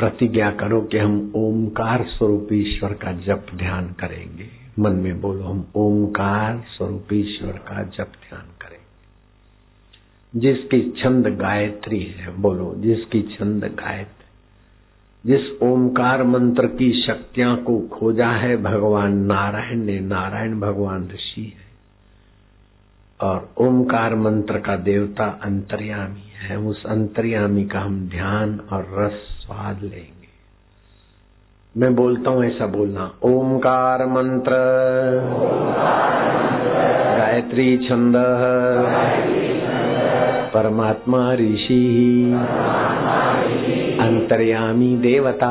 प्रतिज्ञा करो कि हम ओमकार स्वरूप ईश्वर का जप ध्यान करेंगे। मन में बोलो, हम ओमकार स्वरूप ईश्वर का जप ध्यान करेंगे। जिसकी छंद गायत्री है, बोलो, जिसकी छंद गायत्री। जिस ओमकार मंत्र की शक्तियाँ को खोजा है, भगवान नारायण ने, नारायण भगवान ऋषि है। और ओमकार मंत्र का देवता अंतर्यामी है, उस अंतर्यामी का हम ध्यान और रस स्वाद लेंगे। मैं बोलता हूँ ऐसा बोलना ओमकार मंत्र। गायत्री छंद। परमात्मा ऋषि। अंतर्यामी देवता।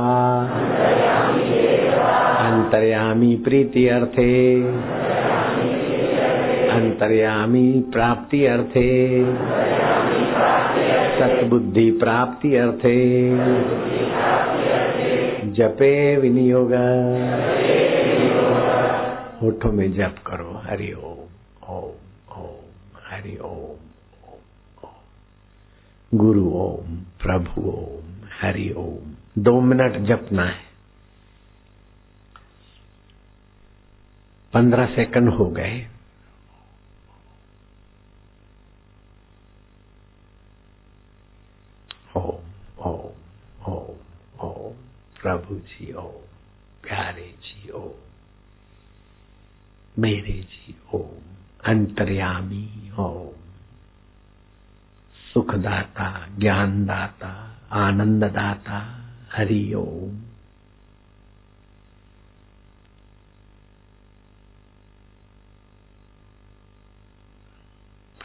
अंतर्यामी प्रीति अर्थे। अंतर्यामी प्राप्ति अर्थे सतबुद्धि प्राप्ति अर्थे जपे विनियोग। होठों में जप करो। हरि ओम ओम ओम, हरि ओम। गुरु ओम, प्रभु ओम, हरि ओम। दो मिनट जपना है। पंद्रह सेकंड हो गए ओम ओम ओम ओम प्रभु जी ओ प्यारे जी ओम मेरे जी ओम अंतर्यामी ओम सुखदाता, ज्ञानदाता, आनंददाता हरि ओम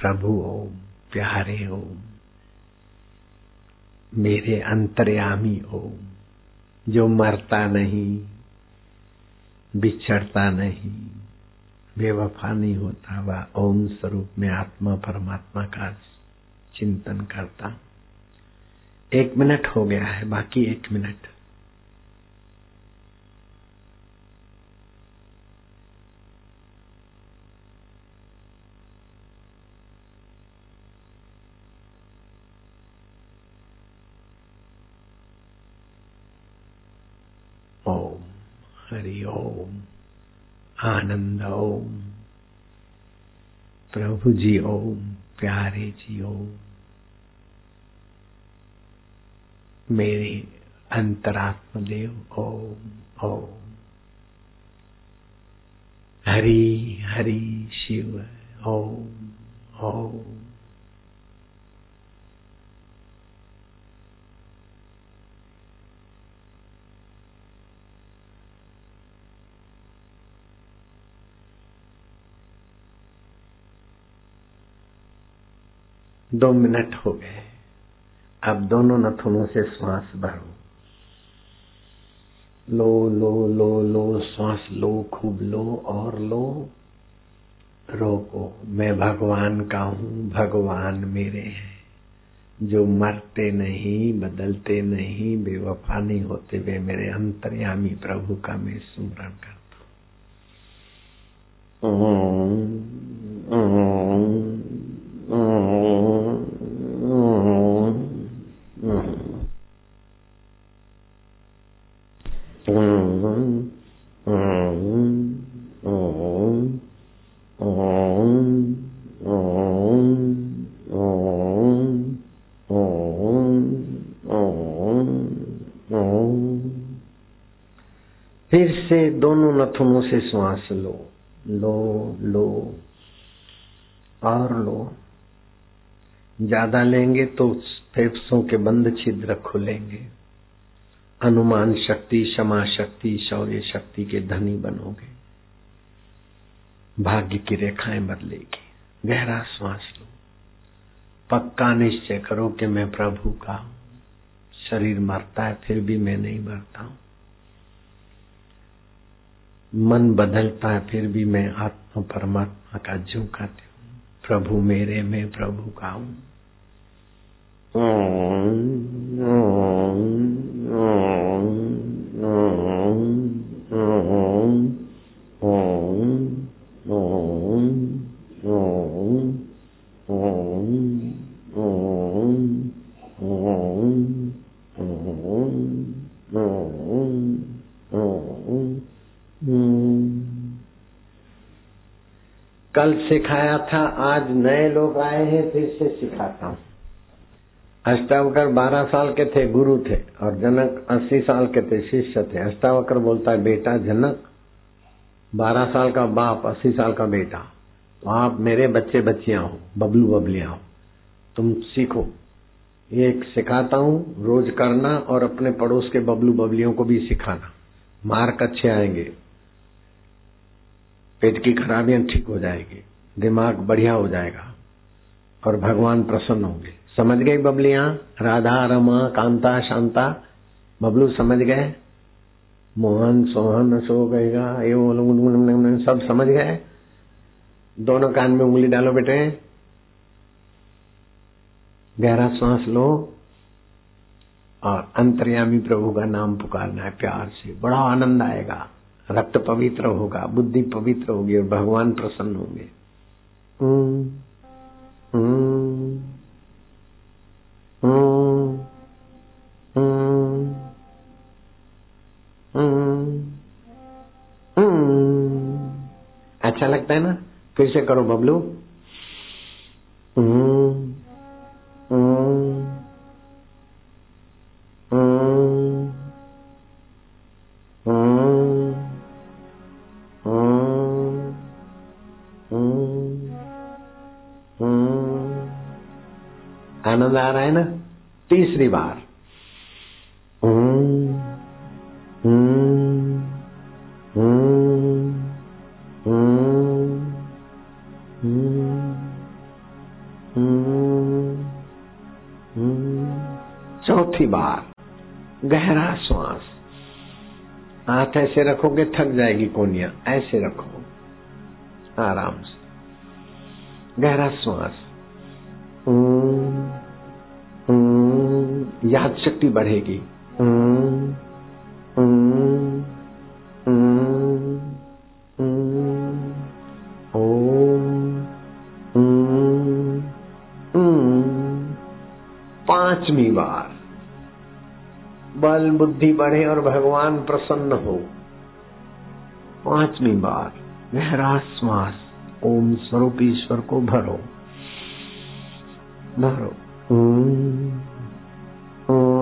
प्रभु ओम, प्यारे ओम, मेरे अंतर्यामी ओम। जो मरता नहीं, बिछड़ता नहीं, बेवफा नहीं होता, वह ओम स्वरूप में आत्मा परमात्मा का चिंतन करता। एक मिनट हो गया है, बाकी एक मिनट ओम हरि ओम, आनंद ओम, प्रभु जी ओम, प्यारे जी ओम। मेरे अंतरात्मदेव ओम ओम। हरि हरि शिव, ओम ओम। दो मिनट हो गए। अब दोनों नथुनों से श्वास भरो लो लो लो लो, श्वास लो, खूब लो और लो। रोको, मैं भगवान का हूँ, भगवान मेरे हैं। जो मरते नहीं, बदलते नहीं, बेवफा नहीं होते, वे मेरे अंतर्यामी प्रभु का मैं स्मरण करता फिर नथुनों से श्वास लो। लो लो, और लो। ज़्यादा लेंगे तो फेफड़ों के बंद छिद्र खुलेंगे। अनुमान शक्ति, क्षमा शक्ति, शौर्य शक्ति के धनी बनोगे। भाग्य की रेखाएँ बदलेगी। गहरा श्वास लो। पक्का निश्चय करो कि मैं प्रभु का शरीर मरता है, फिर भी मैं नहीं मरता हूँ। मन बदलता है, फिर भी मैं आत्मा परमात्मा का जो हूँ। प्रभु मेरे में प्रभु का हूँ। कल सिखाया था, आज नए लोग आए हैं फिर से सिखाता हूँ। अष्टावकर बारह साल के थे, गुरु थे और जनक अस्सी साल के थे, शिष्य थे। अष्टावकर बोलता है, बेटा जनक, बारह साल का बाप, अस्सी साल का बेटा तो आप मेरे बच्चे बच्चियाँ हो, बबलू बबलियाँ हो। तुम सीखो। ये एक सिखाता हूँ, रोज करना और अपने पड़ोस के बबलू बबलियों को भी सिखाना। मार्क अच्छे आएँगे। पेट की खराबियाँ ठीक हो जाएगी, दिमाग बढ़िया हो जाएगा और भगवान प्रसन्न होंगे। समझ गए बबलियाँ? राधा, रमा, कांता, शांता। बबलू, समझ गए? मोहन, सोहन सो गएगा ये सब समझ गए? दोनों कान में उंगली डालो बेटे। गहरा सांस लो और अंतर्यामी प्रभु का नाम पुकारना है, प्यार से। बड़ा आनंद आएगा। रक्त पवित्र होगा बुद्धि पवित्र होगी और भगवान प्रसन्न होंगे। अच्छा लगता है ना? फिर से करो बबलू। आ रहा है ना तीसरी बार चौथी बार गहरा श्वास हाथ ऐसे रखोगे थक जाएगी कोनिया ऐसे रखो आराम से गहरा श्वास याद शक्ति बढ़ेगी। पांचवी बार। बल बुद्धि बढ़े और भगवान प्रसन्न हो। पांचवी बार। गहरा श्वास ओम स्वरूप ईश्वर को भरो। भरो।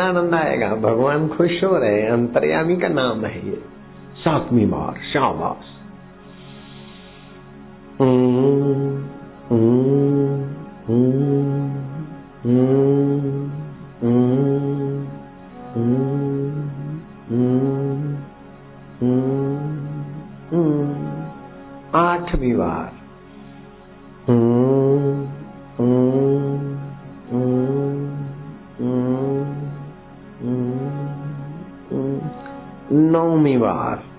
आनंद आनंद आएगा, भगवान खुश हो रहे हैं, अंतर्यामी का नाम है ये। सातवीं बार, शाबाश। बार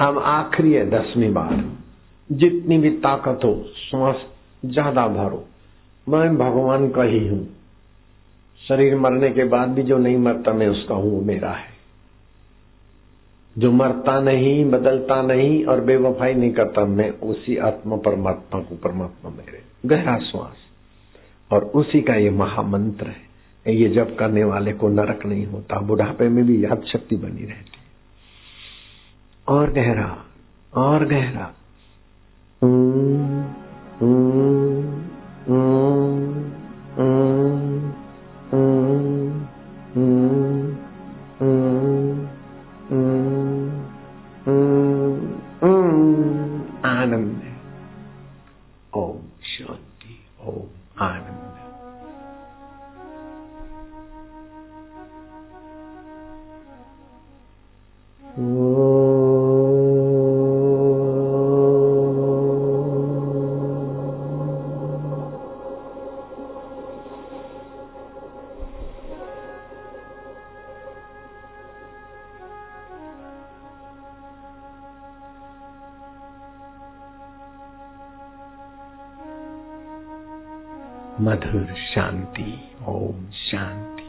अब आखिरी है दसवीं बार। जितनी भी ताकत हो, श्वास ज़्यादा भरो। मैं भगवान का ही हूँ। शरीर मरने के बाद भी जो नहीं मरता, मैं उसका हूँ मेरा है। जो मरता नहीं, बदलता नहीं और बेवफाई नहीं करता, मैं उसी आत्मा परमात्मा को परमात्मा मेरे गहरा श्वास। और उसी का ये महामंत्र है। ये जब करने वाले को नरक नहीं होता, बुढ़ापे में भी याद शक्ति बनी रहती और गहरा और गहरा। मधुर शांति ओम शांति।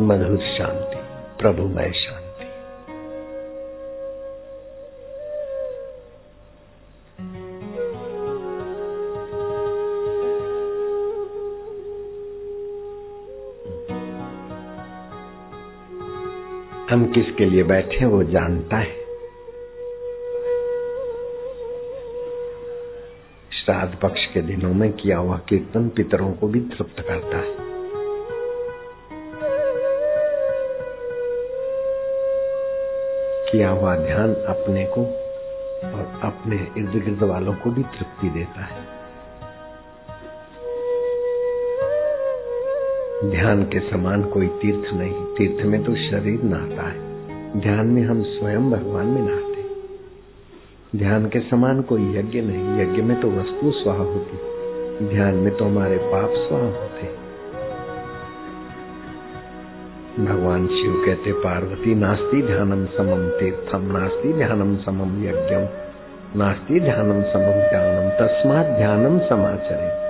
मधुर शांति, प्रभुमय शांति। हम किसके लिए बैठे वो जानता है। श्राद्ध पक्ष के दिनों में किया हुआ कीर्तन पितरों को भी तृप्त करता है। किया हुआ ध्यान अपने को और अपने इर्द गिर्द वालों को भी तृप्ति देता है। ध्यान के समान कोई तीर्थ नहीं, तीर्थ में तो शरीर नहाता है। ध्यान में हम स्वयं भगवान में नहाते ध्यान के समान कोई यज्ञ नहीं, यज्ञ में तो वस्तु स्वाह होती। ध्यान में तो हमारे पाप स्वाह होते भगवान शिव कहते, पार्वती, नास्ति ध्यानम समम तीर्थम, नास्ति ध्यानम समम यज्ञम, नास्ति ध्यानम समम ज्ञानम, तस्मात ध्यानम समाचरे।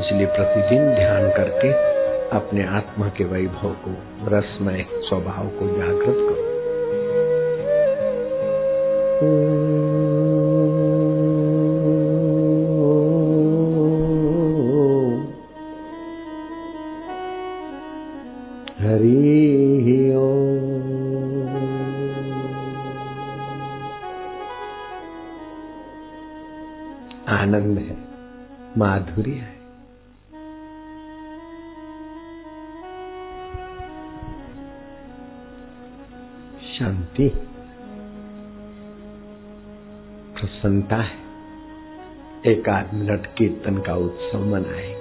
इसलिए प्रतिदिन ध्यान करके अपने आत्मा के वैभव को, रसमय स्वभाव को जागृत करो। आनंद है। माधुर्य है। शांति। प्रसन्नता है। एक आध मिनट कीर्तन का उत्सव मनाएँगे।